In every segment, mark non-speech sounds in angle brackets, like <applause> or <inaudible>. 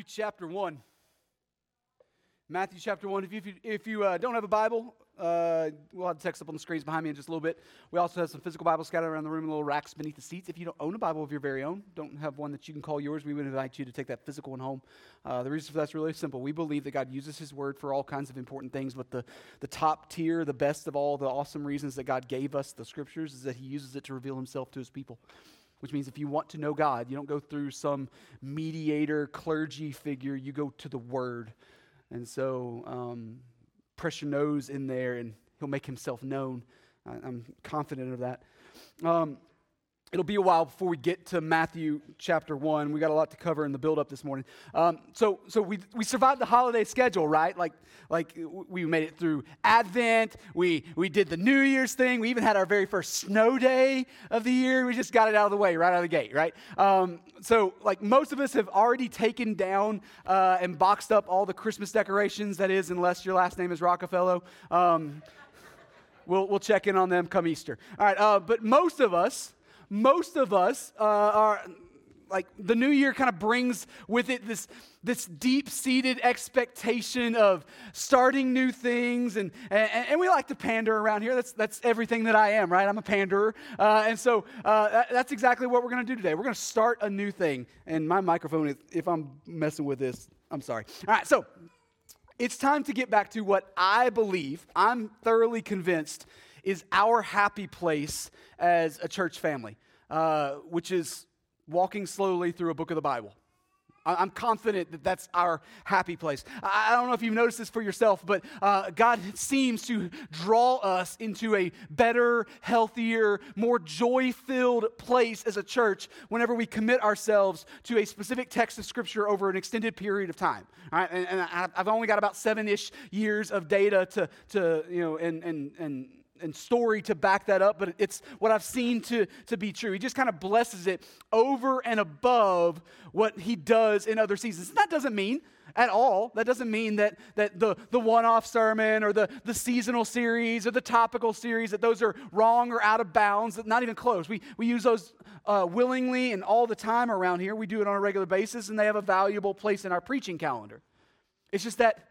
Matthew chapter 1. Matthew chapter 1. If you, if you, if you uh, don't have a Bible, uh, we'll have the text up on the screens behind me in just a little bit. We also have some physical Bibles scattered around the room, in little racks beneath the seats. If you don't own a Bible of your very own, don't have one that you can call yours, we would invite you to take that physical one home. Uh, the reason for that's really simple. We believe that God uses His Word for all kinds of important things, but the, the top tier, the best of all the awesome reasons that God gave us the Scriptures is that He uses it to reveal Himself to His people which means if you want to know God, you don't go through some mediator, clergy figure, you go to the Word. And so um, press your nose in there and He'll make Himself known. I, am confident of that. Um, It'll be a while before we get to Matthew chapter 1. We got a lot to cover in the build up this morning. Um, so so we, we survived the holiday schedule, right? Like, like we made it through Advent. We, we did the New Year's thing. We even had our very first snow day of the year. We just got it out of the way right out of the gate, right? Um, so, like, most of us have already taken down uh, and boxed up all the Christmas decorations, that is, unless your last name is Rockefeller. Um, we'll, we'll check in on them come Easter. All right, uh, but most of us, most of us uh, are like the new year kind of brings with it this, this deep-seated expectation of starting new things and, and, and, we like to pander around here. That's, that's everything that i am right? I'm a panderer. Uh, and so uh, that, that's exactly what we're going to do today. We're going to start a new thing. And my microphone is if i'm messing with this i'm sorry. All right so it's time to get back to what i believe. I'm thoroughly convinced is our happy place as a church family, uh, which is walking slowly through a book of the Bible. I'm confident that that's our happy place. I don't know if you've noticed this for yourself, but uh, God seems to draw us into a better, healthier, more joy filled place as a church whenever we commit ourselves to a specific text of Scripture over an extended period of time. All right? And, and I've only got about seven ish years of data to, to you know, and, and, and and story to back that up, but it's what I've seen to, to be true. He just kind of blesses it over and above what he does in other seasons. That doesn't mean at all. That doesn't mean that, that the, the one off sermon or the, the seasonal series or the topical series, that those are wrong or out of bounds, not even close. We, we use those uh, willingly and all the time around here. We do it on a regular basis, and they have a valuable place in our preaching calendar. It's just that,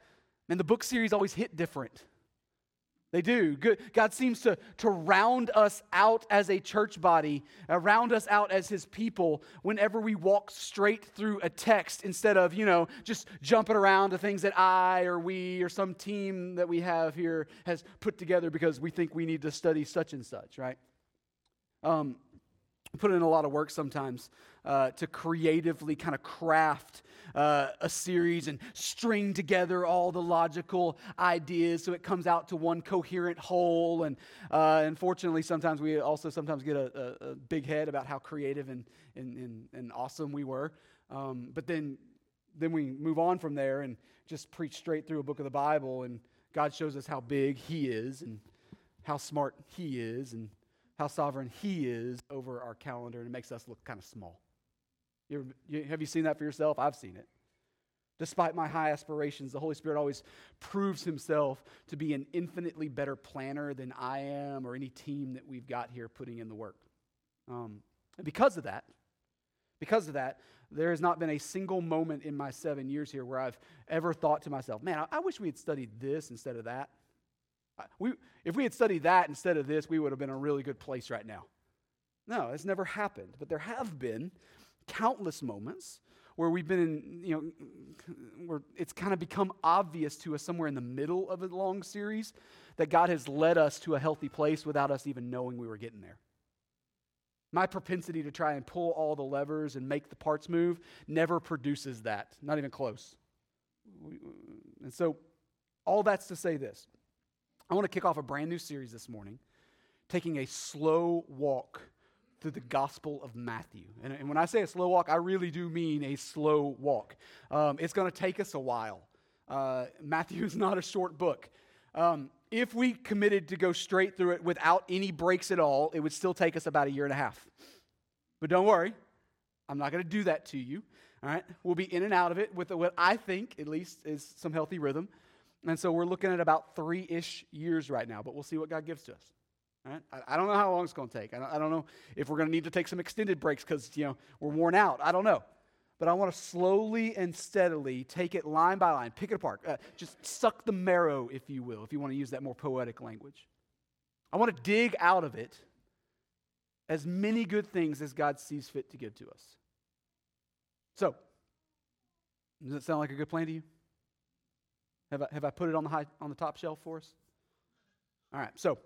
man, the book series always hit different. They do. God seems to, to round us out as a church body, uh, round us out as his people whenever we walk straight through a text instead of, you know, just jumping around to things that I or we or some team that we have here has put together because we think we need to study such and such, right? Um, put in a lot of work sometimes uh, to creatively kind of craft uh, a series and string together all the logical ideas so it comes out to one coherent whole. And uh, unfortunately, sometimes we also sometimes get a, a, a, big head about how creative and, and, and, and awesome we were. Um, but then, then we move on from there and just preach straight through a book of the Bible, and God shows us how big He is and how smart He is and how sovereign He is over our calendar, and it makes us look kind of small. You ever, you, have you seen that for yourself? I've seen it. Despite my high aspirations, the Holy Spirit always proves himself to be an infinitely better planner than I am or any team that we've got here putting in the work. Um, and because of that, because of that, there has not been a single moment in my seven years here where I've ever thought to myself, man, I, I wish we had studied this instead of that. We, if we had studied that instead of this, we would have been in a really good place right now. No, it's never happened. But there have been countless moments where we've been in, you know, where it's kind of become obvious to us somewhere in the middle of a long series that God has led us to a healthy place without us even knowing we were getting there. My propensity to try and pull all the levers and make the parts move never produces that, not even close. And so, all that's to say this I want to kick off a brand new series this morning, taking a slow walk through the Gospel of Matthew. And, and when I say a slow walk, I really do mean a slow walk. Um, it's going to take us a while. Uh, Matthew <laughs> is not a short book. Um, if we committed to go straight through it without any breaks at all, it would still take us about a year and a half. But don't worry, I'm not going to do that to you. All right, we'll be in and out of it with what I think, at least, is some healthy rhythm. And so we're looking at about three ish years right now, but we'll see what God gives to us. Right? I, I, don't know how long it's going to take. I don't, I don't know if we're going to need to take some extended breaks because you know we're worn out. I don't know. but I want to slowly and steadily take it line by line, pick it apart, uh, just suck the marrow, if you will, if you want to use that more poetic language. I want to dig out of it as many good things as God sees fit to give to us. So, does that sound like a good plan to you? Have I, have I put it on the, high, on the top shelf for us? All right, so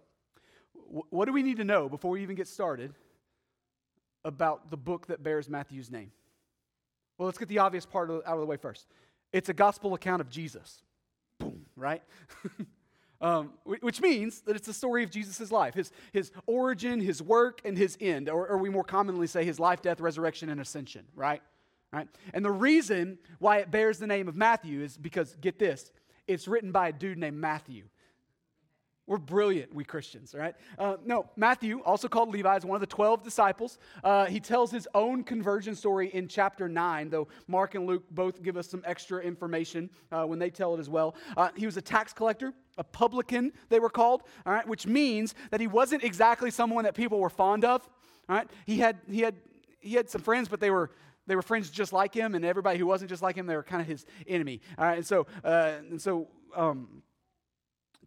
w- what do we need to know before we even get started about the book that bears Matthew's name? Well, let's get the obvious part out of the way first. It's a gospel account of Jesus. Boom, right? <laughs> um, which means that it's the story of Jesus' life, his, his origin, his work, and his end, or, or we more commonly say his life, death, resurrection, and ascension, right? right? And the reason why it bears the name of Matthew is because, get this, it's written by a dude named Matthew. We're brilliant, we Christians, right? Uh, no, Matthew, also called Levi, is one of the 12 disciples. Uh, he tells his own conversion story in chapter 9, though Mark and Luke both give us some extra information uh, when they tell it as well. Uh, he was a tax collector, a publican, they were called, all right, which means that he wasn't exactly someone that people were fond of, all right? He had, he had, he had some friends, but they were they were friends just like him, and everybody who wasn't just like him, they were kind of his enemy. All right, and so, uh, and so um,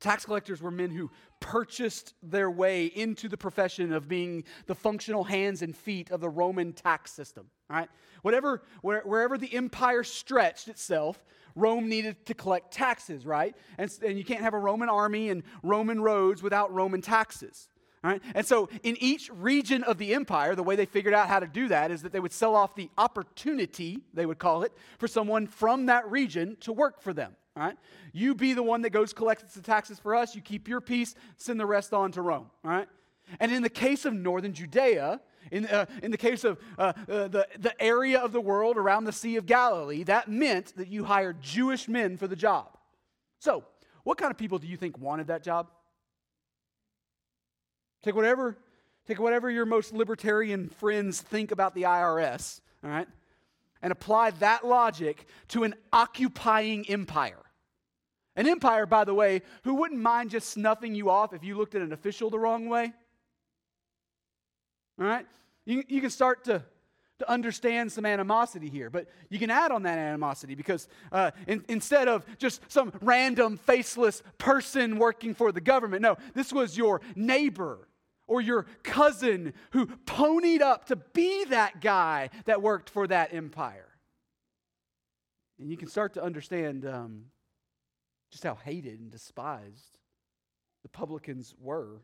tax collectors were men who purchased their way into the profession of being the functional hands and feet of the Roman tax system. All right, whatever, where, wherever the empire stretched itself, Rome needed to collect taxes, right? And, and you can't have a Roman army and Roman roads without Roman taxes. Right? And so, in each region of the empire, the way they figured out how to do that is that they would sell off the opportunity, they would call it, for someone from that region to work for them. You be the one that goes collects the taxes for us. You keep your piece, send the rest on to Rome. And in the case of northern Judea, in, uh, in the case of uh, uh, the, the area of the world around the Sea of Galilee, that meant that you hired Jewish men for the job. So, what kind of people do you think wanted that job? Take whatever, take whatever your most libertarian friends think about the IRS, all right, and apply that logic to an occupying empire. An empire, by the way, who wouldn't mind just snuffing you off if you looked at an official the wrong way. All right? You, you can start to, to understand some animosity here, but you can add on that animosity because uh, in, instead of just some random faceless person working for the government, no, this was your neighbor or your cousin who ponied up to be that guy that worked for that empire. And you can start to understand um, just how hated and despised the publicans were.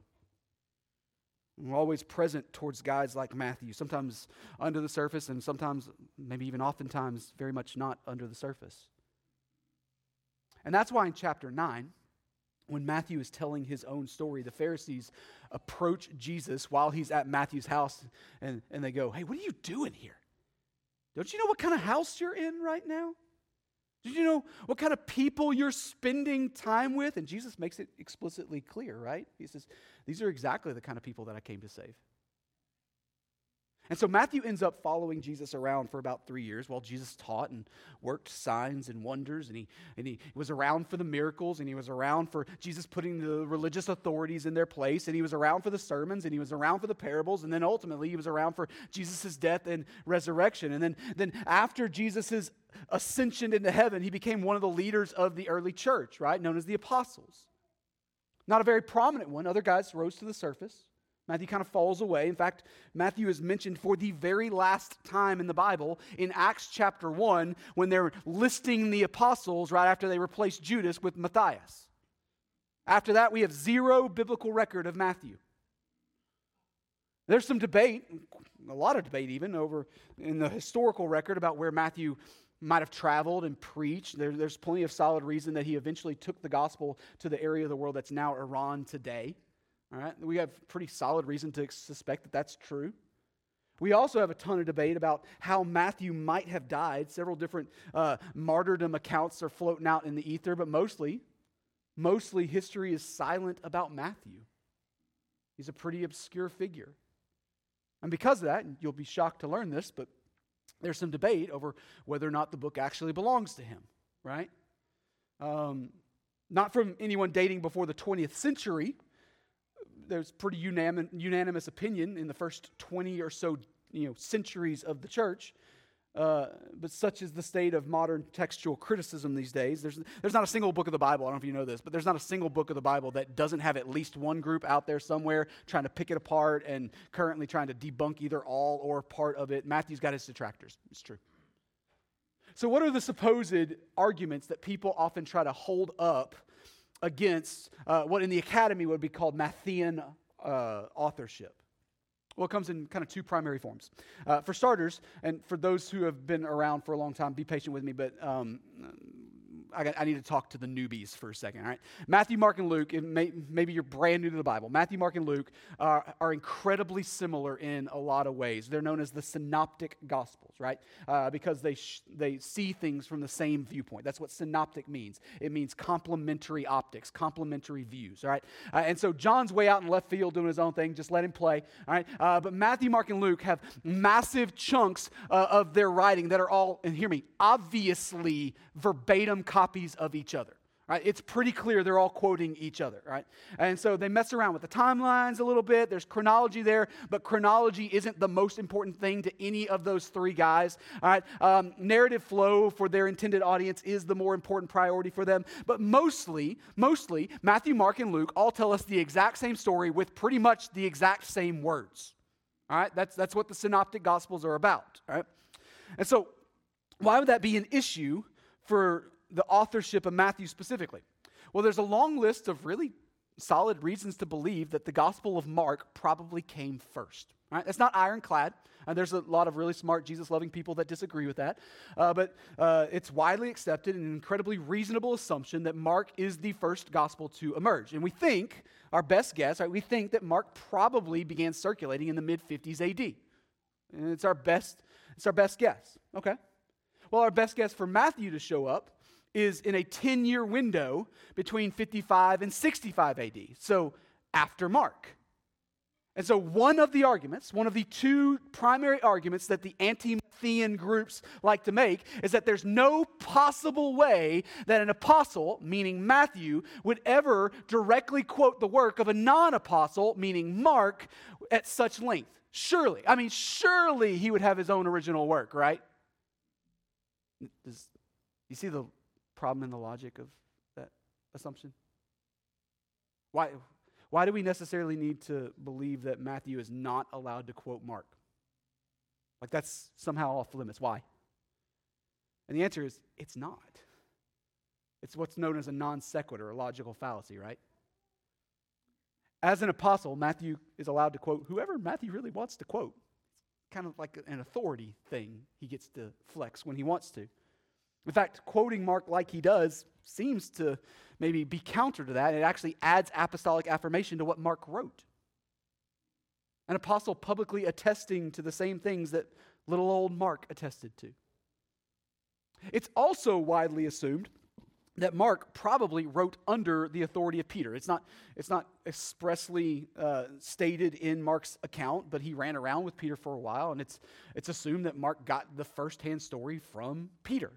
Always present towards guys like Matthew, sometimes under the surface, and sometimes, maybe even oftentimes, very much not under the surface. And that's why in chapter 9, when Matthew is telling his own story, the Pharisees approach Jesus while he's at Matthew's house and, and they go, Hey, what are you doing here? Don't you know what kind of house you're in right now? Did you know what kind of people you're spending time with? And Jesus makes it explicitly clear, right? He says, These are exactly the kind of people that I came to save. And so Matthew ends up following Jesus around for about three years while Jesus taught and worked signs and wonders. And he, and he was around for the miracles, and he was around for Jesus putting the religious authorities in their place, and he was around for the sermons, and he was around for the parables, and then ultimately he was around for Jesus' death and resurrection. And then, then after Jesus' ascension into heaven, he became one of the leaders of the early church, right? Known as the apostles. Not a very prominent one. Other guys rose to the surface. Matthew kind of falls away. In fact, Matthew is mentioned for the very last time in the Bible in Acts chapter 1 when they're listing the apostles right after they replace Judas with Matthias. After that, we have zero biblical record of Matthew. There's some debate, a lot of debate even, over in the historical record about where Matthew might have traveled and preached. There, there's plenty of solid reason that he eventually took the gospel to the area of the world that's now Iran today. All right, we have pretty solid reason to suspect that that's true. We also have a ton of debate about how Matthew might have died. Several different uh, martyrdom accounts are floating out in the ether, but mostly, mostly history is silent about Matthew. He's a pretty obscure figure. And because of that, you'll be shocked to learn this, but there's some debate over whether or not the book actually belongs to him, right? Um, not from anyone dating before the 20th century, there's pretty unanimous opinion in the first 20 or so you know, centuries of the church Uh, but such is the state of modern textual criticism these days. There's, there's not a single book of the Bible, I don't know if you know this, but there's not a single book of the Bible that doesn't have at least one group out there somewhere trying to pick it apart and currently trying to debunk either all or part of it. Matthew's got his detractors. It's true. So, what are the supposed arguments that people often try to hold up against uh, what in the academy would be called Matthean uh, authorship? Well, it comes in kind of two primary forms. Uh, for starters, and for those who have been around for a long time, be patient with me, but um, I, got, I, need to talk to the newbies for a second, all right? Matthew, Mark, and Luke, may, maybe you're brand new to the Bible. Matthew, Mark, and Luke are, are incredibly similar in a lot of ways. They're known as the synoptic gospels, right? Uh, because they, sh- they see things from the same viewpoint. That's what synoptic means. It means complementary optics, complementary views, all right? Uh, and so John's way out in left field doing his own thing. Just let him play, all right? Uh, but Matthew, Mark, and Luke have massive chunks uh, of their writing that are all, and hear me, obviously verbatim copies copies of each other. Right? It's pretty clear they're all quoting each other, right? And so they mess around with the timelines a little bit. There's chronology there, but chronology isn't the most important thing to any of those three guys. All right, um, narrative flow for their intended audience is the more important priority for them. But mostly, mostly, Matthew, Mark, and Luke all tell us the exact same story with pretty much the exact same words. All right, that's that's what the synoptic gospels are about. All right, and so why would that be an issue for the authorship of Matthew specifically? Well, there's a long list of really solid reasons to believe that the Gospel of Mark probably came first. Right? That's not ironclad. And there's a lot of really smart Jesus loving people that disagree with that. Uh, but uh, it's widely accepted and an incredibly reasonable assumption that Mark is the first gospel to emerge. And we think, our best guess, right, we think that Mark probably began circulating in the mid 50s AD. And it's our best, it's our best guess. Okay. Well, our best guess for Matthew to show up is in a 10 year window between 55 and 65 AD, so after Mark. And so, one of the arguments, one of the two primary arguments that the anti Matthean groups like to make is that there's no possible way that an apostle, meaning Matthew, would ever directly quote the work of a non apostle, meaning Mark, at such length. Surely, I mean, surely he would have his own original work, right? Does, you see the problem in the logic of that assumption? Why, why do we necessarily need to believe that Matthew is not allowed to quote Mark? Like that's somehow off limits. Why? And the answer is it's not. It's what's known as a non sequitur, a logical fallacy, right? As an apostle, Matthew is allowed to quote whoever Matthew really wants to quote. It's kind of like an authority thing he gets to flex when he wants to. In fact, quoting Mark like he does seems to maybe be counter to that. It actually adds apostolic affirmation to what Mark wrote. An apostle publicly attesting to the same things that little old Mark attested to. It's also widely assumed that Mark probably wrote under the authority of Peter. It's not, it's not expressly uh, stated in Mark's account, but he ran around with Peter for a while, and it's, it's assumed that Mark got the firsthand story from Peter.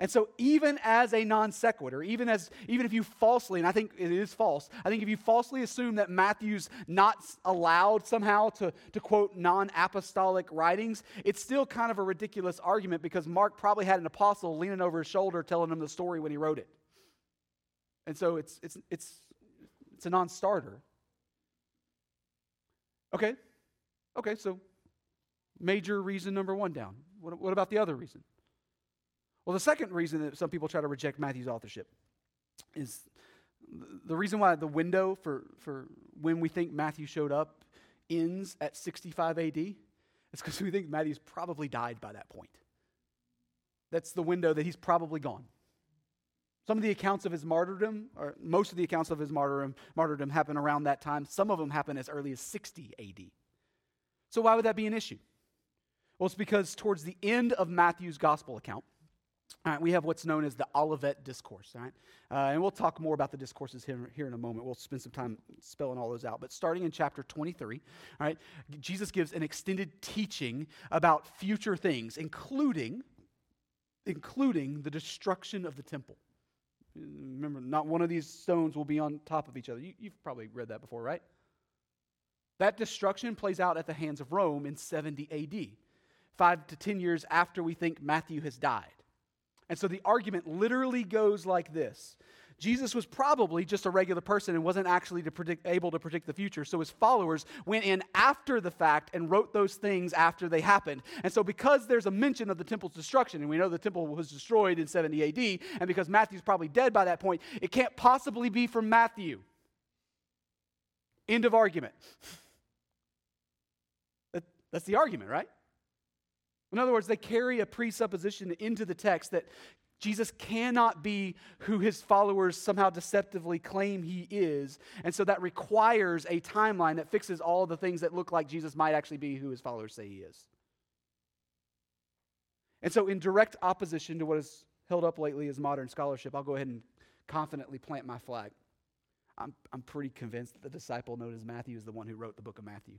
And so, even as a non sequitur, even as even if you falsely, and I think it is false, I think if you falsely assume that Matthew's not allowed somehow to, to quote non apostolic writings, it's still kind of a ridiculous argument because Mark probably had an apostle leaning over his shoulder telling him the story when he wrote it. And so it's it's it's it's a non-starter. Okay. Okay, so major reason number one down. What, what about the other reason? Well, the second reason that some people try to reject Matthew's authorship is the reason why the window for, for when we think Matthew showed up ends at 65 AD is because we think Matthew's probably died by that point. That's the window that he's probably gone. Some of the accounts of his martyrdom, or most of the accounts of his martyrdom, martyrdom happen around that time. Some of them happen as early as 60 AD. So, why would that be an issue? Well, it's because towards the end of Matthew's gospel account, all right, we have what's known as the Olivet Discourse, all right? Uh, and we'll talk more about the discourses here, here in a moment. We'll spend some time spelling all those out. But starting in chapter 23, all right, Jesus gives an extended teaching about future things, including, including the destruction of the temple. Remember, not one of these stones will be on top of each other. You, you've probably read that before, right? That destruction plays out at the hands of Rome in 70 AD. five to 10 years after we think Matthew has died. And so the argument literally goes like this Jesus was probably just a regular person and wasn't actually to predict, able to predict the future. So his followers went in after the fact and wrote those things after they happened. And so, because there's a mention of the temple's destruction, and we know the temple was destroyed in 70 AD, and because Matthew's probably dead by that point, it can't possibly be from Matthew. End of argument. <laughs> That's the argument, right? In other words, they carry a presupposition into the text that Jesus cannot be who his followers somehow deceptively claim he is. And so that requires a timeline that fixes all the things that look like Jesus might actually be who his followers say he is. And so, in direct opposition to what is held up lately as modern scholarship, I'll go ahead and confidently plant my flag. I'm, I'm pretty convinced that the disciple known as Matthew is the one who wrote the book of Matthew.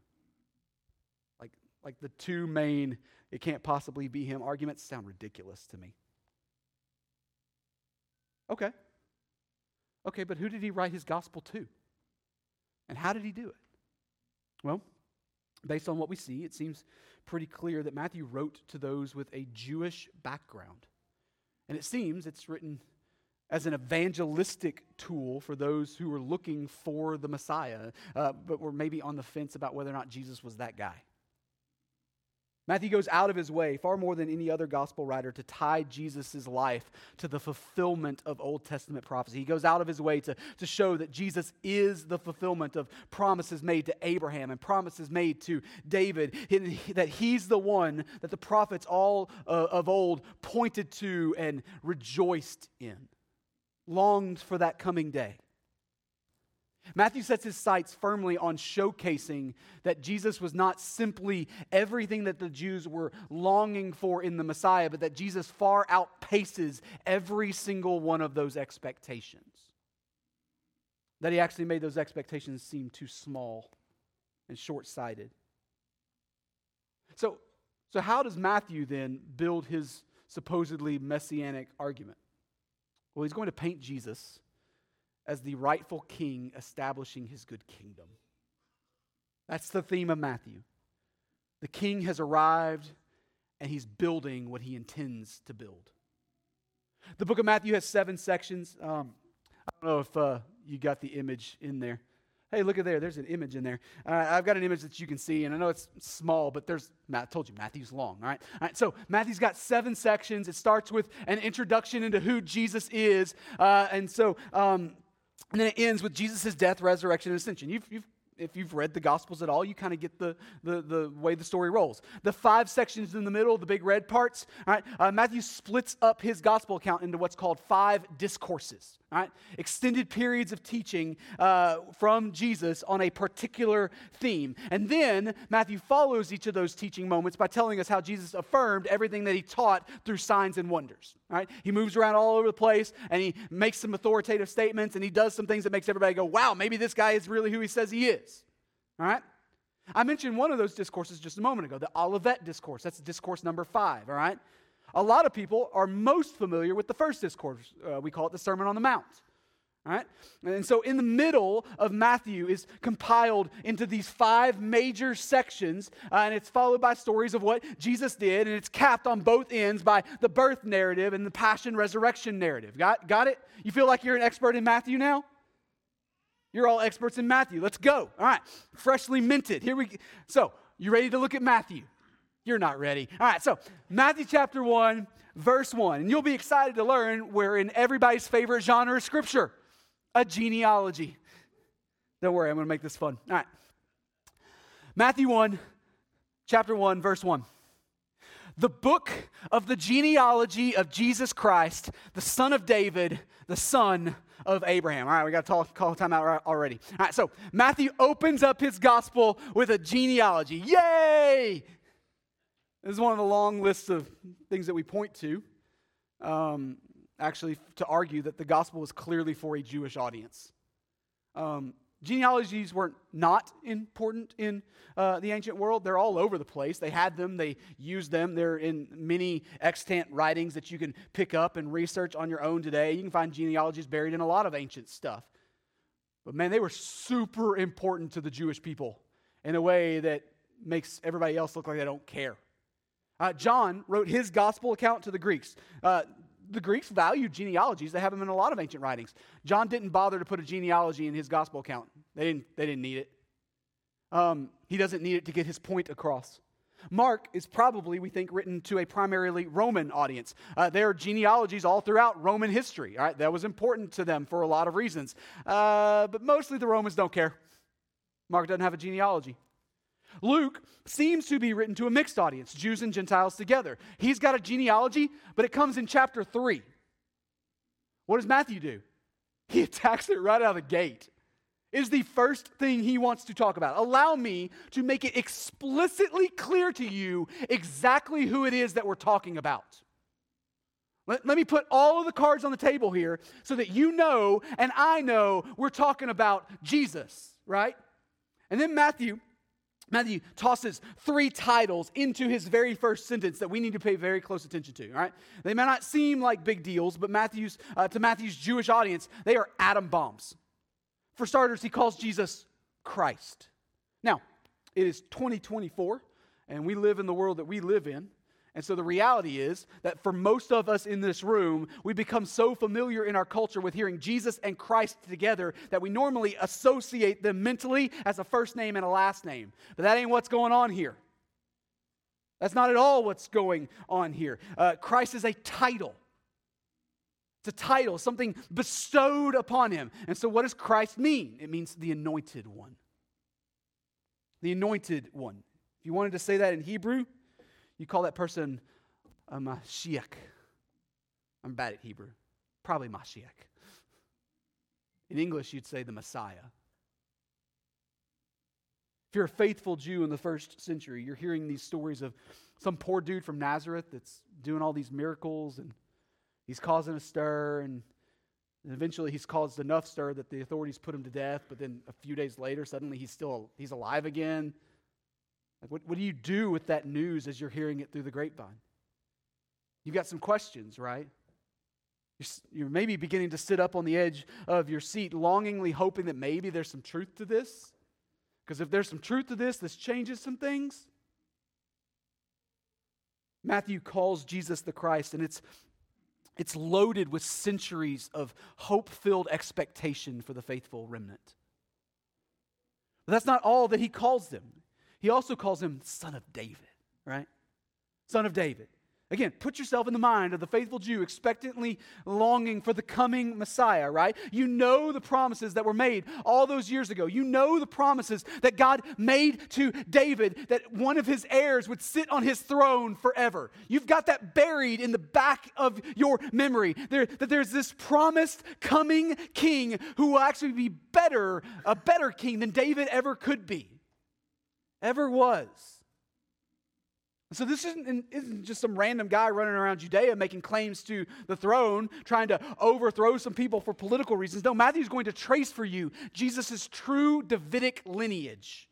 Like, the two main, it can't possibly be him arguments sound ridiculous to me. Okay. Okay, but who did he write his gospel to? And how did he do it? Well, based on what we see, it seems pretty clear that Matthew wrote to those with a Jewish background. And it seems it's written as an evangelistic tool for those who were looking for the Messiah, uh, but were maybe on the fence about whether or not Jesus was that guy. Matthew goes out of his way, far more than any other gospel writer, to tie Jesus' life to the fulfillment of Old Testament prophecy. He goes out of his way to, to show that Jesus is the fulfillment of promises made to Abraham and promises made to David, that he's the one that the prophets all uh, of old pointed to and rejoiced in, longed for that coming day. Matthew sets his sights firmly on showcasing that Jesus was not simply everything that the Jews were longing for in the Messiah, but that Jesus far outpaces every single one of those expectations. That he actually made those expectations seem too small and short sighted. So, so, how does Matthew then build his supposedly messianic argument? Well, he's going to paint Jesus as the rightful king establishing his good kingdom. That's the theme of Matthew. The king has arrived and he's building what he intends to build. The book of Matthew has seven sections. Um, I don't know if uh, you got the image in there. Hey, look at there. There's an image in there. Uh, I've got an image that you can see, and I know it's small, but there's, I told you, Matthew's long, all right? All right, so Matthew's got seven sections. It starts with an introduction into who Jesus is. Uh, and so um, and then it ends with Jesus' death, resurrection, and ascension. You've, you've, if you've read the Gospels at all, you kind of get the, the, the way the story rolls. The five sections in the middle, the big red parts, all right, uh, Matthew splits up his Gospel account into what's called five discourses. Right? Extended periods of teaching uh, from Jesus on a particular theme. And then Matthew follows each of those teaching moments by telling us how Jesus affirmed everything that he taught through signs and wonders. Right? He moves around all over the place and he makes some authoritative statements and he does some things that makes everybody go, wow, maybe this guy is really who he says he is. All right? I mentioned one of those discourses just a moment ago, the Olivet Discourse. That's discourse number five, all right? A lot of people are most familiar with the first discourse. Uh, we call it the Sermon on the Mount. Right? And so, in the middle of Matthew is compiled into these five major sections, uh, and it's followed by stories of what Jesus did, and it's capped on both ends by the birth narrative and the passion resurrection narrative. Got, got it? You feel like you're an expert in Matthew now? You're all experts in Matthew. Let's go. All right, freshly minted. Here we go. So, you ready to look at Matthew? You're not ready. All right, so Matthew chapter 1, verse 1. And you'll be excited to learn we're in everybody's favorite genre of scripture a genealogy. Don't worry, I'm going to make this fun. All right. Matthew 1, chapter 1, verse 1. The book of the genealogy of Jesus Christ, the son of David, the son of Abraham. All right, we got to talk, call time out already. All right, so Matthew opens up his gospel with a genealogy. Yay! This is one of the long lists of things that we point to, um, actually, to argue that the gospel was clearly for a Jewish audience. Um, genealogies weren't not important in uh, the ancient world. They're all over the place. They had them, they used them. They're in many extant writings that you can pick up and research on your own today. You can find genealogies buried in a lot of ancient stuff. But man, they were super important to the Jewish people in a way that makes everybody else look like they don't care. Uh, John wrote his gospel account to the Greeks. Uh, the Greeks valued genealogies. They have them in a lot of ancient writings. John didn't bother to put a genealogy in his gospel account. They didn't, they didn't need it. Um, he doesn't need it to get his point across. Mark is probably, we think, written to a primarily Roman audience. Uh, there are genealogies all throughout Roman history. All right, that was important to them for a lot of reasons. Uh, but mostly the Romans don't care. Mark doesn't have a genealogy. Luke seems to be written to a mixed audience, Jews and Gentiles together. He's got a genealogy, but it comes in chapter 3. What does Matthew do? He <laughs> attacks it right out of the gate. Is the first thing he wants to talk about. Allow me to make it explicitly clear to you exactly who it is that we're talking about. Let, let, me put all of the cards on the table here so that you know and I know we're talking about Jesus, right? And then Matthew Matthew tosses three titles into his very first sentence that we need to pay very close attention to. All right, they may not seem like big deals, but Matthew's uh, to Matthew's Jewish audience, they are atom bombs. For starters, he calls Jesus Christ. Now, it is 2024, and we live in the world that we live in. And so the reality is that for most of us in this room, we become so familiar in our culture with hearing Jesus and Christ together that we normally associate them mentally as a first name and a last name. But that ain't what's going on here. That's not at all what's going on here. Uh, Christ is a title. It's a title, something bestowed upon him. And so, what does Christ mean? It means the anointed one. The anointed one. If you wanted to say that in Hebrew, you call that person a Mashiach. I'm bad at Hebrew. Probably Mashiach. In English, you'd say the Messiah. If you're a faithful Jew in the first century, you're hearing these stories of some poor dude from Nazareth that's doing all these miracles and he's causing a stir and and eventually he's caused enough stir that the authorities put him to death, but then a few days later, suddenly he's still he's alive again. Like, what, what do you do with that news as you're hearing it through the grapevine? You've got some questions, right? You're, you're maybe beginning to sit up on the edge of your seat, longingly hoping that maybe there's some truth to this. Because if there's some truth to this, this changes some things. Matthew calls Jesus the Christ, and it's, it's loaded with centuries of hope filled expectation for the faithful remnant. But that's not all that he calls them. He also calls him son of David, right? Son of David. Again, put yourself in the mind of the faithful Jew expectantly longing for the coming Messiah, right? You know the promises that were made all those years ago. You know the promises that God made to David that one of his heirs would sit on his throne forever. You've got that buried in the back of your memory. There, that there's this promised coming king who will actually be better, a better king than David ever could be ever was. So, this isn't, isn't, just some random guy running around Judea making claims to the throne, trying to overthrow some people for political reasons. No, Matthew's going to trace for you Jesus' true Davidic lineage.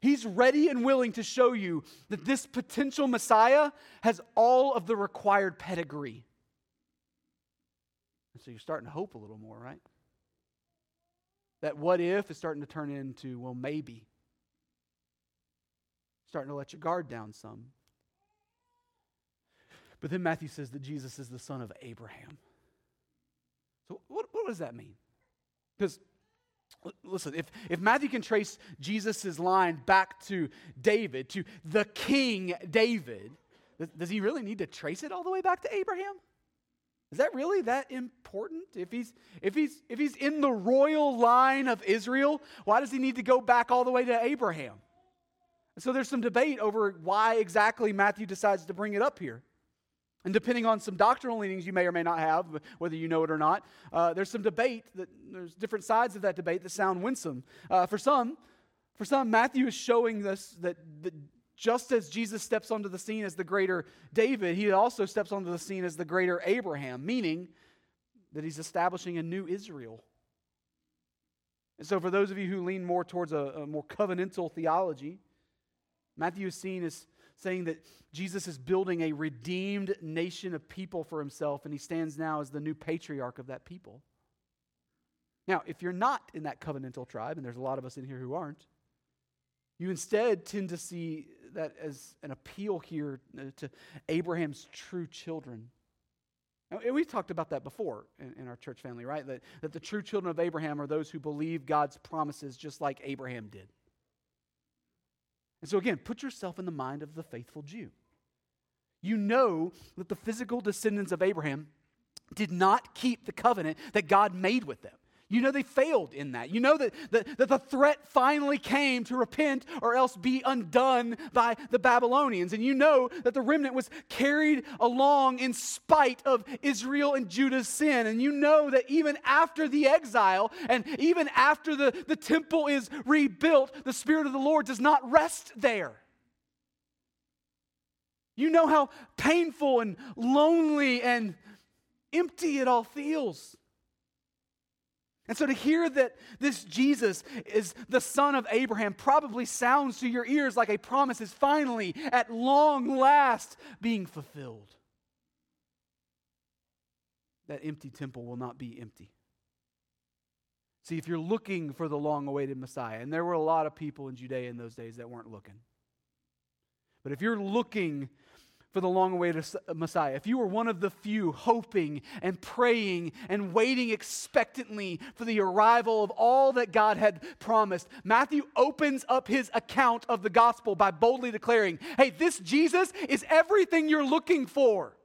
He's ready and willing to show you that this potential Messiah has all of the required pedigree. And so, you're starting to hope a little more, right? That what if is starting to turn into, well, maybe starting to let your guard down some. But then Matthew says that Jesus is the son of Abraham. So, what, what does that mean? Because, listen, if, if Matthew can trace Jesus' line back to David, to the King David, does he really need to trace it all the way back to Abraham? Is that really that important? If he's, if, he's, if he's in the royal line of Israel, why does he need to go back all the way to Abraham? So there's some debate over why exactly Matthew decides to bring it up here. And depending on some doctrinal leanings you may or may not have, whether you know it or not, uh, there's some debate. That, there's different sides of that debate that sound winsome. Uh, for some, for some, Matthew is showing us that, that just as Jesus steps onto the scene as the greater David, he also steps onto the scene as the greater Abraham, meaning that he's establishing a new Israel. And so, for those of you who lean more towards a, a more covenantal theology, Matthew is seen as saying that Jesus is building a redeemed nation of people for himself, and he stands now as the new patriarch of that people. Now, if you're not in that covenantal tribe, and there's a lot of us in here who aren't, you instead tend to see that as an appeal here uh, to Abraham's true children. And we've talked about that before in, in, our church family, right? That, that the true children of Abraham are those who believe God's promises just like Abraham did. And so, again, put yourself in the mind of the faithful Jew. You know that the physical descendants of Abraham did not keep the covenant that God made with them. You know they failed in that. You know that, that, that, the threat finally came to repent or else be undone by the Babylonians. And you know that the remnant was carried along in spite of Israel and Judah's sin. And you know that even after the exile and even after the, the temple is rebuilt, the Spirit of the Lord does not rest there. You know how painful and lonely and empty it all feels. And so to hear that this Jesus is the son of Abraham probably sounds to your ears like a promise is finally, at long last, being fulfilled. That empty temple will not be empty. See, if you're looking for the long awaited Messiah, and there were a lot of people in Judea in those days that weren't looking, but if you're looking for the long awaited uh, Messiah, if you were one of the few hoping and praying and waiting expectantly for the arrival of all that God had promised, Matthew opens up his account of the gospel by boldly declaring, Hey, this Jesus is everything you're looking for.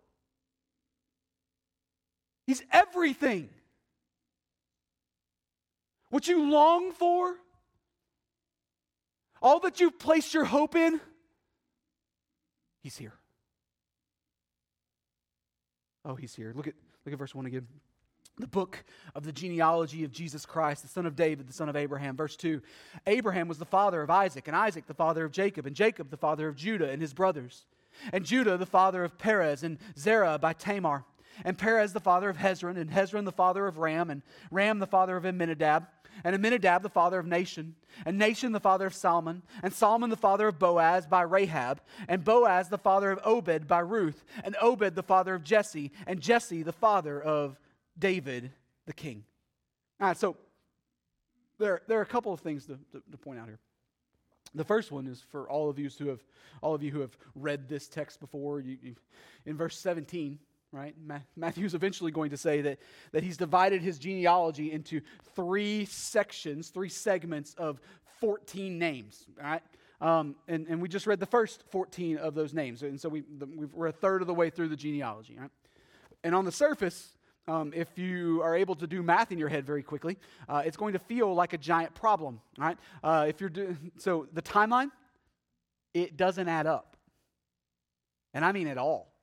He's everything. What you long for, all that you've placed your hope in, He's here. Oh, he's here. Look at, look at verse 1 again. The book of the genealogy of Jesus Christ, the son of David, the son of Abraham. Verse 2 Abraham was the father of Isaac, and Isaac the father of Jacob, and Jacob the father of Judah and his brothers, and Judah the father of Perez, and Zerah by Tamar, and Perez the father of Hezron, and Hezron the father of Ram, and Ram the father of Amminadab, and Amminadab the father of Nahshon, and Nahshon the father of Salmon, and Salmon the father of Boaz by Rahab, and Boaz the father of Obed by Ruth, and Obed the father of Jesse, and Jesse the father of David the king. All right, so there, there are a couple of things to, to, to point out here. The first one is for all of you who have all of you who have read this text before. You, you, in verse 17, right? Matthew's eventually going to say that, that he's divided his genealogy into three sections, three segments of 14 names, right? Um, and, and we just read the first 14 of those names. And so we, we're a third of the way through the genealogy, right? And on the surface, um, if you are able to do math in your head very quickly, uh, it's going to feel like a giant problem, right? Uh, if you're do- so the timeline, it doesn't add up. And I mean at all.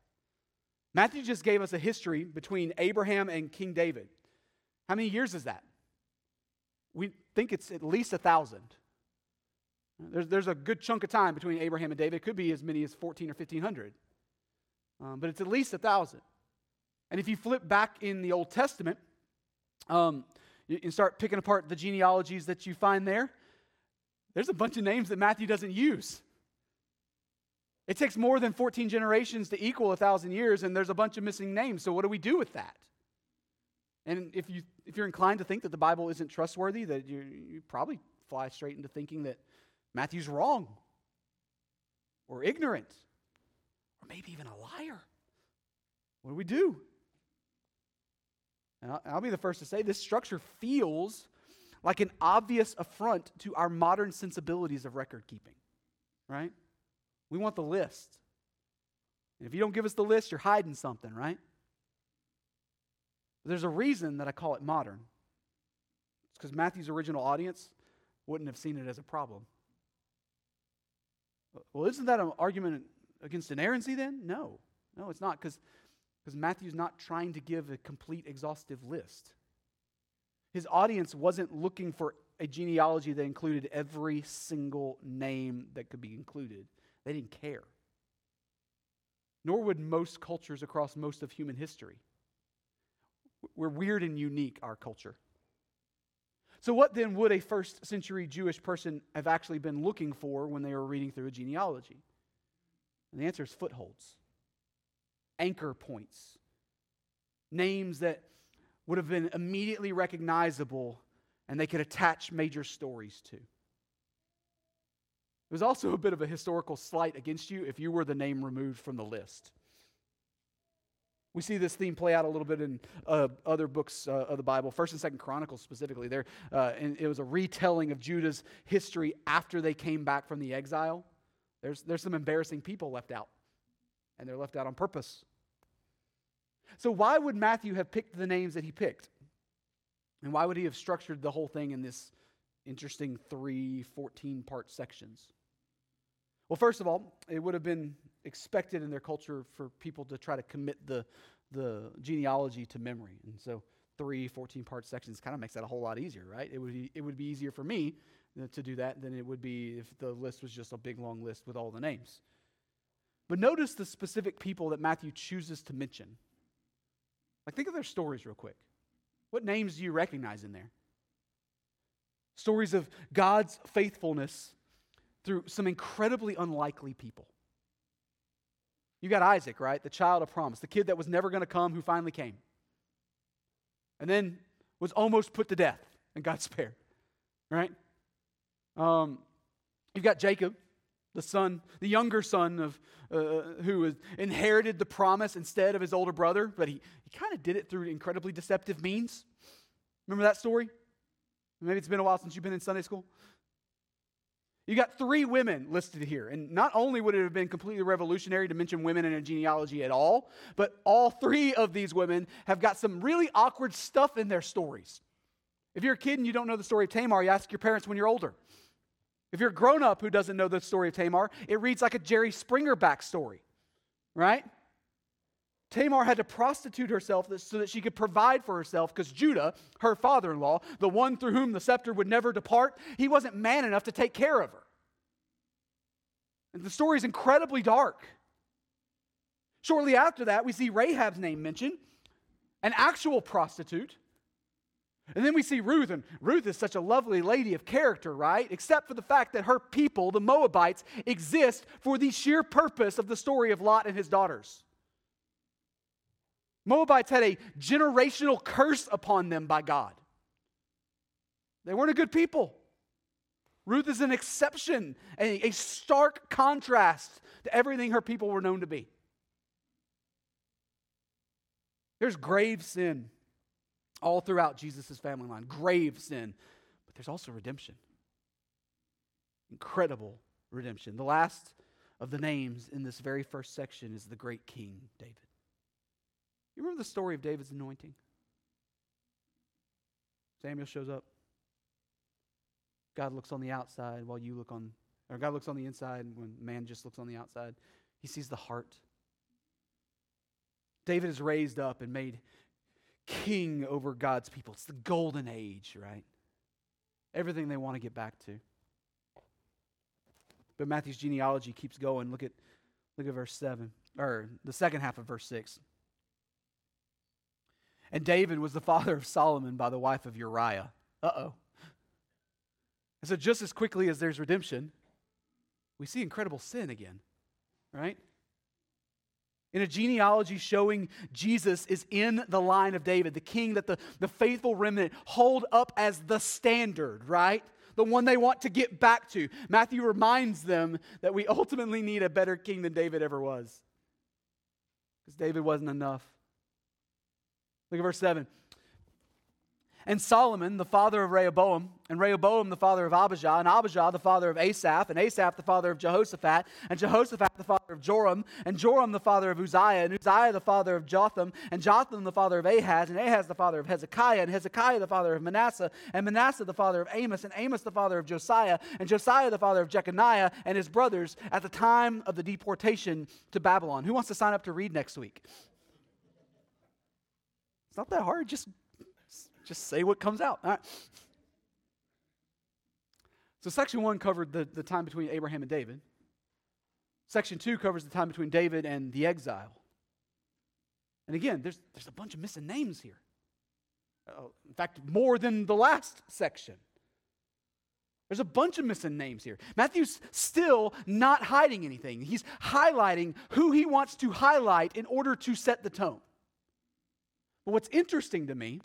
Matthew just gave us a history between Abraham and King David. How many years is that? We think it's at least a thousand. There's, there's a good chunk of time between Abraham and David. It could be as many as 14 or 1500. Um, but it's at least a thousand. And if you flip back in the Old Testament um, you start picking apart the genealogies that you find there, there's a bunch of names that Matthew doesn't use. It takes more than 14 generations to equal a thousand years, and there's a bunch of missing names. So, what do we do with that? And if, you, if you're inclined to think that the Bible isn't trustworthy, that you, you probably fly straight into thinking that Matthew's wrong or ignorant or maybe even a liar. What do we do? And I'll, I'll be the first to say this structure feels like an obvious affront to our modern sensibilities of record keeping, right? We want the list. And if you don't give us the list, you're hiding something, right? There's a reason that I call it modern. It's because Matthew's original audience wouldn't have seen it as a problem. Well, isn't that an argument against inerrancy then? No. No, it's not, because Matthew's not trying to give a complete, exhaustive list. His audience wasn't looking for a genealogy that included every single name that could be included. They didn't care. Nor would most cultures across most of human history. We're weird and unique, our culture. So, what then would a first century Jewish person have actually been looking for when they were reading through a genealogy? And the answer is footholds, anchor points, names that would have been immediately recognizable and they could attach major stories to. Was also a bit of a historical slight against you if you were the name removed from the list. We see this theme play out a little bit in uh, other books uh, of the Bible, First and Second Chronicles specifically. There, uh, and it was a retelling of Judah's history after they came back from the exile. There's, there's some embarrassing people left out, and they're left out on purpose. So, why would Matthew have picked the names that he picked? And why would he have structured the whole thing in this interesting three 14 part sections? Well, first of all, it would have been expected in their culture for people to try to commit the, the genealogy to memory. And so three 14 part sections kind of makes that a whole lot easier, right? It would be, it would be easier for me uh, to do that than it would be if the list was just a big long list with all the names. But notice the specific people that Matthew chooses to mention. Like, think of their stories real quick. What names do you recognize in there? Stories of God's faithfulness through some incredibly unlikely people. You got Isaac, right? The child of promise, the kid that was never going to come who finally came. And then was almost put to death and got <laughs> spared, right? Um, you've got Jacob, the son, the younger son of uh, who inherited the promise instead of his older brother, but he, he kind of did it through incredibly deceptive means. Remember that story? Maybe it's been a while since you've been in Sunday school. You got three women listed here. And not only would it have been completely revolutionary to mention women in a genealogy at all, but all three of these women have got some really awkward stuff in their stories. If you're a kid and you don't know the story of Tamar, you ask your parents when you're older. If you're a grown up who doesn't know the story of Tamar, it reads like a Jerry Springer backstory, right? Tamar had to prostitute herself so that she could provide for herself because Judah, her father in law, the one through whom the scepter would never depart, he wasn't man enough to take care of her. And the story is incredibly dark. Shortly after that, we see Rahab's name mentioned, an actual prostitute. And then we see Ruth, and Ruth is such a lovely lady of character, right? Except for the fact that her people, the Moabites, exist for the sheer purpose of the story of Lot and his daughters. Moabites had a generational curse upon them by God. They weren't a good people. Ruth is an exception, a, a stark contrast to everything her people were known to be. There's grave sin all throughout Jesus' family line, grave sin, but there's also redemption. Incredible redemption. The last of the names in this very first section is the great King David. You remember the story of David's anointing? Samuel shows up. God looks on the outside while you look on, or God looks on the inside when man just looks on the outside. He sees the heart. David is raised up and made king over God's people. It's the golden age, right? Everything they want to get back to. But Matthew's genealogy keeps going. Look at, look at verse 7, or the second half of verse 6. And David was the father of Solomon by the wife of Uriah. Uh oh. And so, just as quickly as there's redemption, we see incredible sin again, right? In a genealogy showing Jesus is in the line of David, the king that the, the faithful remnant hold up as the standard, right? The one they want to get back to. Matthew reminds them that we ultimately need a better king than David ever was. Because David wasn't enough. Look at verse 7. And Solomon, the father of Rehoboam, and Rehoboam, the father of Abijah, and Abijah, the father of Asaph, and Asaph, the father of Jehoshaphat, and Jehoshaphat, the father of Joram, and Joram, the father of Uzziah, and Uzziah, the father of Jotham, and Jotham, the father of Ahaz, and Ahaz, the father of Hezekiah, and Hezekiah, the father of Manasseh, and Manasseh, the father of Amos, and Amos, the father of Josiah, and Josiah, the father of Jeconiah, and his brothers at the time of the deportation to Babylon. Who wants to sign up to read next week? It's not that hard. Just, just say what comes out. All right. So, section one covered the, the time between Abraham and David. Section two covers the time between David and the exile. And again, there's, there's a bunch of missing names here. Uh, in fact, more than the last section. There's a bunch of missing names here. Matthew's still not hiding anything. He's highlighting who he wants to highlight in order to set the tone. But what's interesting to me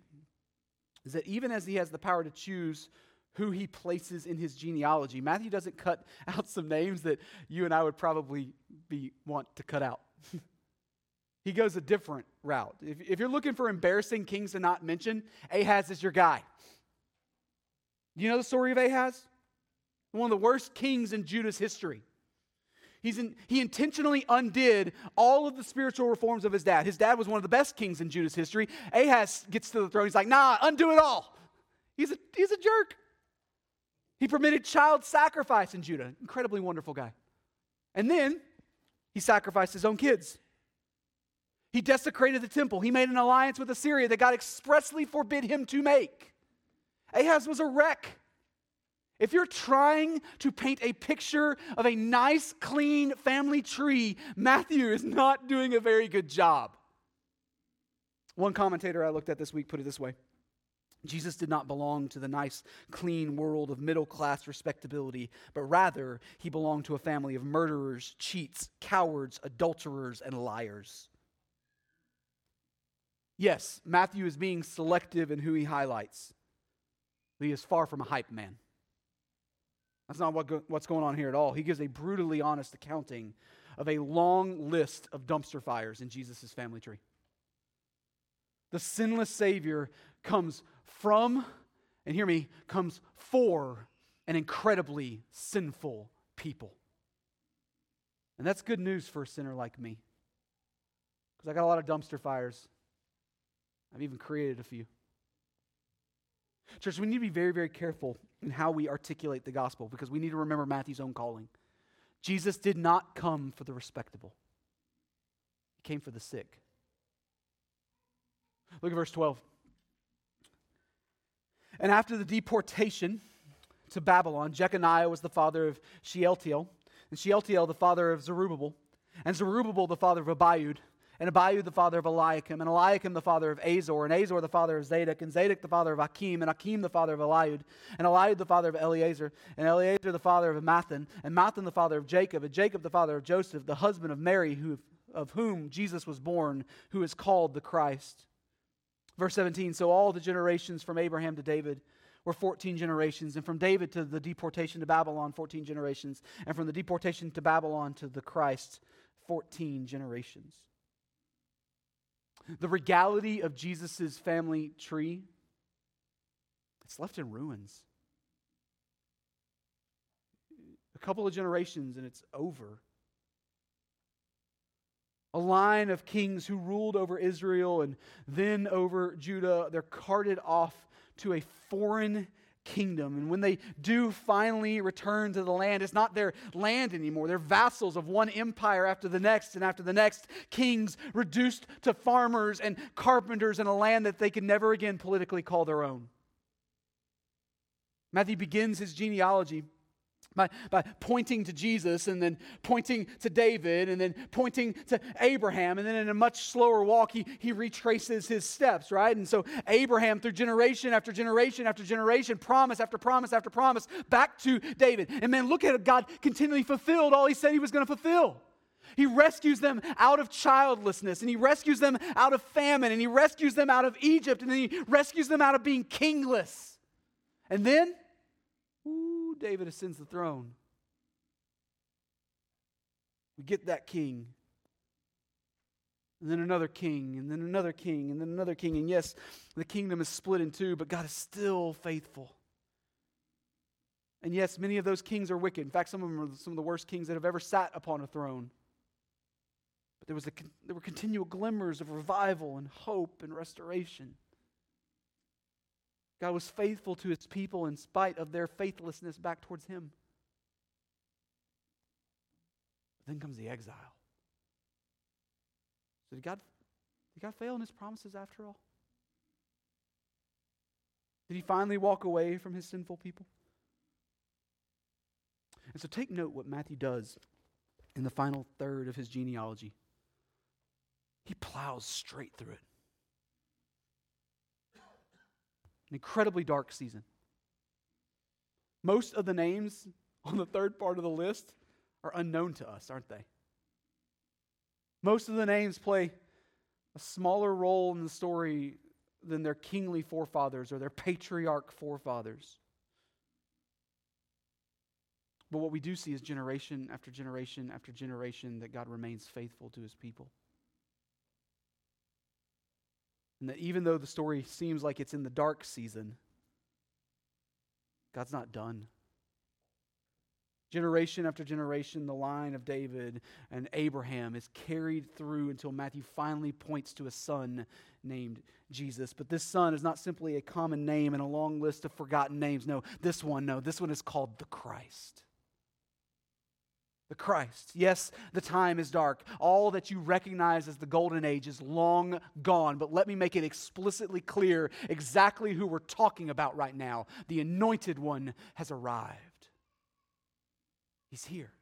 is that even as he has the power to choose who he places in his genealogy. Matthew doesn't cut <laughs> out some names that you and I would probably be want to cut out. <laughs> he goes a different route. If, if you're looking for embarrassing kings to not mention, Ahaz is your guy. You know the story of Ahaz? One of the worst kings in Judah's history. He's in, he intentionally undid all of the spiritual reforms of his dad. His dad was one of the best kings in Judah's history. Ahaz gets to the throne. He's like, nah, undo it all. He's a, he's a jerk. He permitted child sacrifice in Judah. Incredibly wonderful guy. And then he sacrificed his own kids. He desecrated the temple. He made an alliance with Assyria that God expressly forbid him to make. Ahaz was a wreck. If you're trying to paint a picture of a nice, clean family tree, Matthew is not doing a very good job. One commentator I looked at this week put it this way Jesus did not belong to the nice, clean world of middle class respectability, but rather he belonged to a family of murderers, cheats, cowards, adulterers, and liars. Yes, Matthew is being selective in who he highlights, but he is far from a hype man. That's not what go, what's going on here at all. He gives a brutally honest accounting of a long list of dumpster fires in Jesus' family tree. The sinless Savior comes from, and hear me, comes for an incredibly sinful people. And that's good news for a sinner like me. Because I got a lot of dumpster fires. I've even created a few. Church, we need to be very, very careful in how we articulate the gospel because we need to remember Matthew's own calling. Jesus did not come for the respectable, he came for the sick. Look at verse 12. And after the deportation to Babylon, Jeconiah was the father of Shealtiel, and Shealtiel the father of Zerubbabel, and Zerubbabel the father of Abiud, and Abiud the father of Eliakim, and Eliakim the father of Azor, and Azor the father of Zadok, and Zadok the father of Achim, and Achim the father of Eliud, and Eliud the father of Eleazar, and Eleazar the father of Matthan, and Matthan the father of Jacob, and Jacob the father of Joseph, the husband of Mary, who, of whom Jesus was born, who is called the Christ. Verse 17 So all the generations from Abraham to David were 14 generations, and from David to the deportation to Babylon, 14 generations, and from the deportation to Babylon to the Christ, 14 generations. The regality of Jesus' family tree, it's left in ruins. A couple of generations and it's over. A line of kings who ruled over Israel and then over Judah, they're carted off to a foreign kingdom. And when they do finally return to the land, it's not their land anymore. They're vassals of one empire after the next and after the next. Kings reduced to farmers and carpenters in a land that they can never again politically call their own. Matthew begins his genealogy by, by pointing to Jesus and then pointing to David and then pointing to Abraham. And then in a much slower walk, he, he retraces his steps, right? And so Abraham, through generation after generation after generation, promise after promise after promise, back to David. And man, look at it. God continually fulfilled all he said he was going to fulfill. He rescues them out of childlessness, and he rescues them out of famine, and he rescues them out of Egypt, and then he rescues them out of being kingless. And then David ascends the throne. We get that king. And then another king, and then another king, and then another king. And yes, the kingdom is split in two, but God is still faithful. And yes, many of those kings are wicked. In fact, some of them are some of the worst kings that have ever sat upon a throne. But there, was a, there were continual glimmers of revival and hope and restoration. God was faithful to his people in spite of their faithlessness back towards him. But then comes the exile. So did God, did God fail in his promises after all? Did he finally walk away from his sinful people? And so take note what Matthew does in the final third of his genealogy. He plows straight through it. An incredibly dark season. Most of the names on the third part of the list are unknown to us, aren't they? Most of the names play a smaller role in the story than their kingly forefathers or their patriarch forefathers. But what we do see is generation after generation after generation that God remains faithful to his people. And that even though the story seems like it's in the dark season, God's not done. Generation after generation, the line of David and Abraham is carried through until Matthew finally points to a son named Jesus. But this son is not simply a common name in a long list of forgotten names. No, this one, no, this one is called the Christ. The Christ. Yes, the time is dark. All that you recognize as the golden age is long gone. But let me make it explicitly clear exactly who we're talking about right now. The anointed one has arrived. He's here.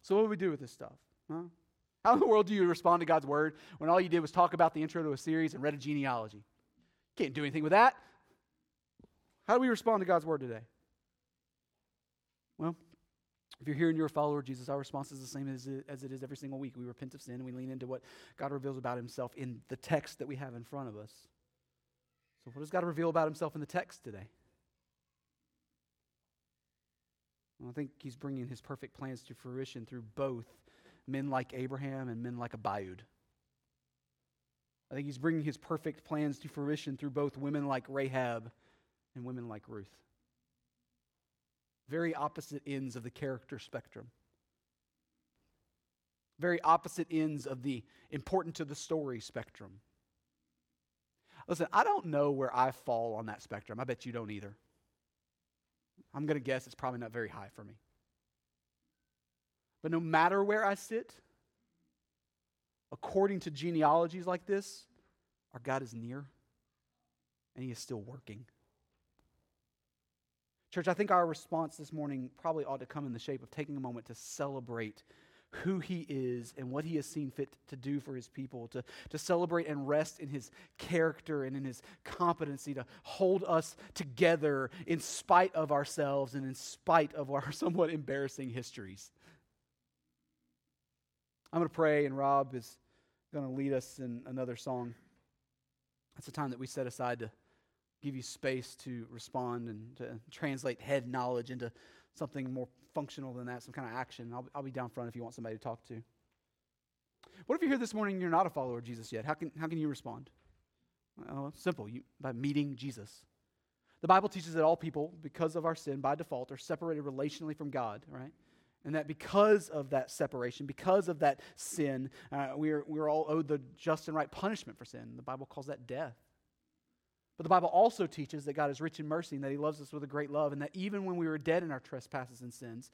So, what do we do with this stuff? Huh? How in the world do you respond to God's word when all you did was talk about the intro to a series and read a genealogy? Can't do anything with that. How do we respond to God's word today? Well, if you're here and you're a follower of Jesus, our response is the same as it, as it is every single week. We repent of sin and we lean into what God reveals about himself in the text that we have in front of us. So, what does God reveal about himself in the text today? Well, I think he's bringing his perfect plans to fruition through both men like Abraham and men like Abiud. I think he's bringing his perfect plans to fruition through both women like Rahab and women like Ruth. Very opposite ends of the character spectrum. Very opposite ends of the important to the story spectrum. Listen, I don't know where I fall on that spectrum. I bet you don't either. I'm going to guess it's probably not very high for me. But no matter where I sit, according to genealogies like this, our God is near and He is still working. Church, I think our response this morning probably ought to come in the shape of taking a moment to celebrate who he is and what he has seen fit to do for his people, to, to celebrate and rest in his character and in his competency to hold us together in spite of ourselves and in spite of our <laughs> somewhat embarrassing histories. I'm going to pray, and Rob is going to lead us in another song. It's a time that we set aside to give you space to respond and to translate head knowledge into something more functional than that, some kind of action. I'll, I'll be down front if you want somebody to talk to. What if you're here this morning and you're not a follower of Jesus yet? How can, how can you respond? Well, simple, you, by meeting Jesus. The Bible teaches that all people, because of our sin, by default, are separated relationally from God, right? And that because of that separation, because of that sin, uh, we're, we're all owed the just and right punishment for sin. The Bible calls that death. But the Bible also teaches that God is rich in mercy and that He loves us with a great love, and that even when we were dead in our trespasses and sins,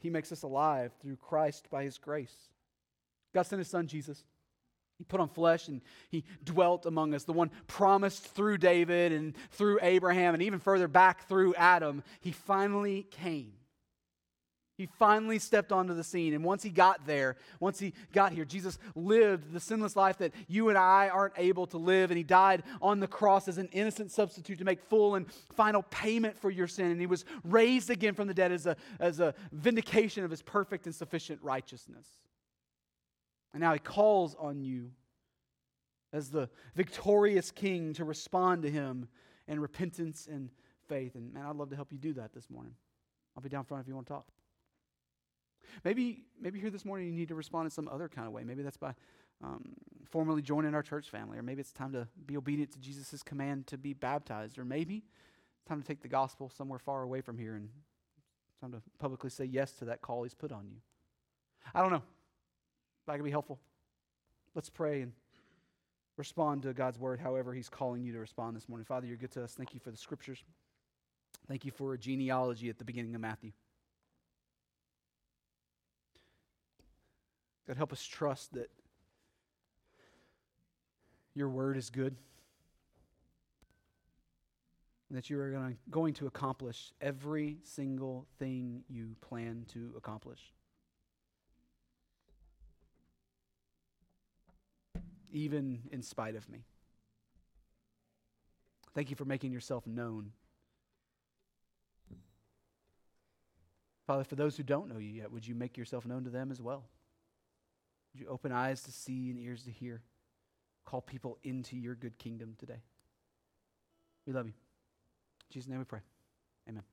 He makes us alive through Christ by His grace. God sent His Son, Jesus. He put on flesh and He dwelt among us, the one promised through David and through Abraham, and even further back through Adam. He finally came he finally stepped onto the scene. And once he got there, once he got here, Jesus lived the sinless life that you and I aren't able to live. And he died on the cross as an innocent substitute to make full and final payment for your sin. And he was raised again from the dead as a, as a vindication of his perfect and sufficient righteousness. And now he calls on you as the victorious king to respond to him in repentance and faith. And man, I'd love to help you do that this morning. I'll be down front if you want to talk. Maybe, maybe here this morning you need to respond in some other kind of way. Maybe that's by um, formally joining our church family, or maybe it's time to be obedient to Jesus' command to be baptized, or maybe it's time to take the gospel somewhere far away from here and it's time to publicly say yes to that call He's put on you. I don't know. That could be helpful. Let's pray and respond to God's word however He's calling you to respond this morning. Father, you're good to us. Thank you for the scriptures. Thank you for a genealogy at the beginning of Matthew. God, help us trust that your word is good and that you are to, going to accomplish every single thing you plan to accomplish. Even in spite of me. Thank you for making yourself known. Father, for those who don't know you yet, would you make yourself known to them as well? Would you open eyes to see and ears to hear? Call people into your good kingdom today. We love you. In Jesus' name we pray. Amen.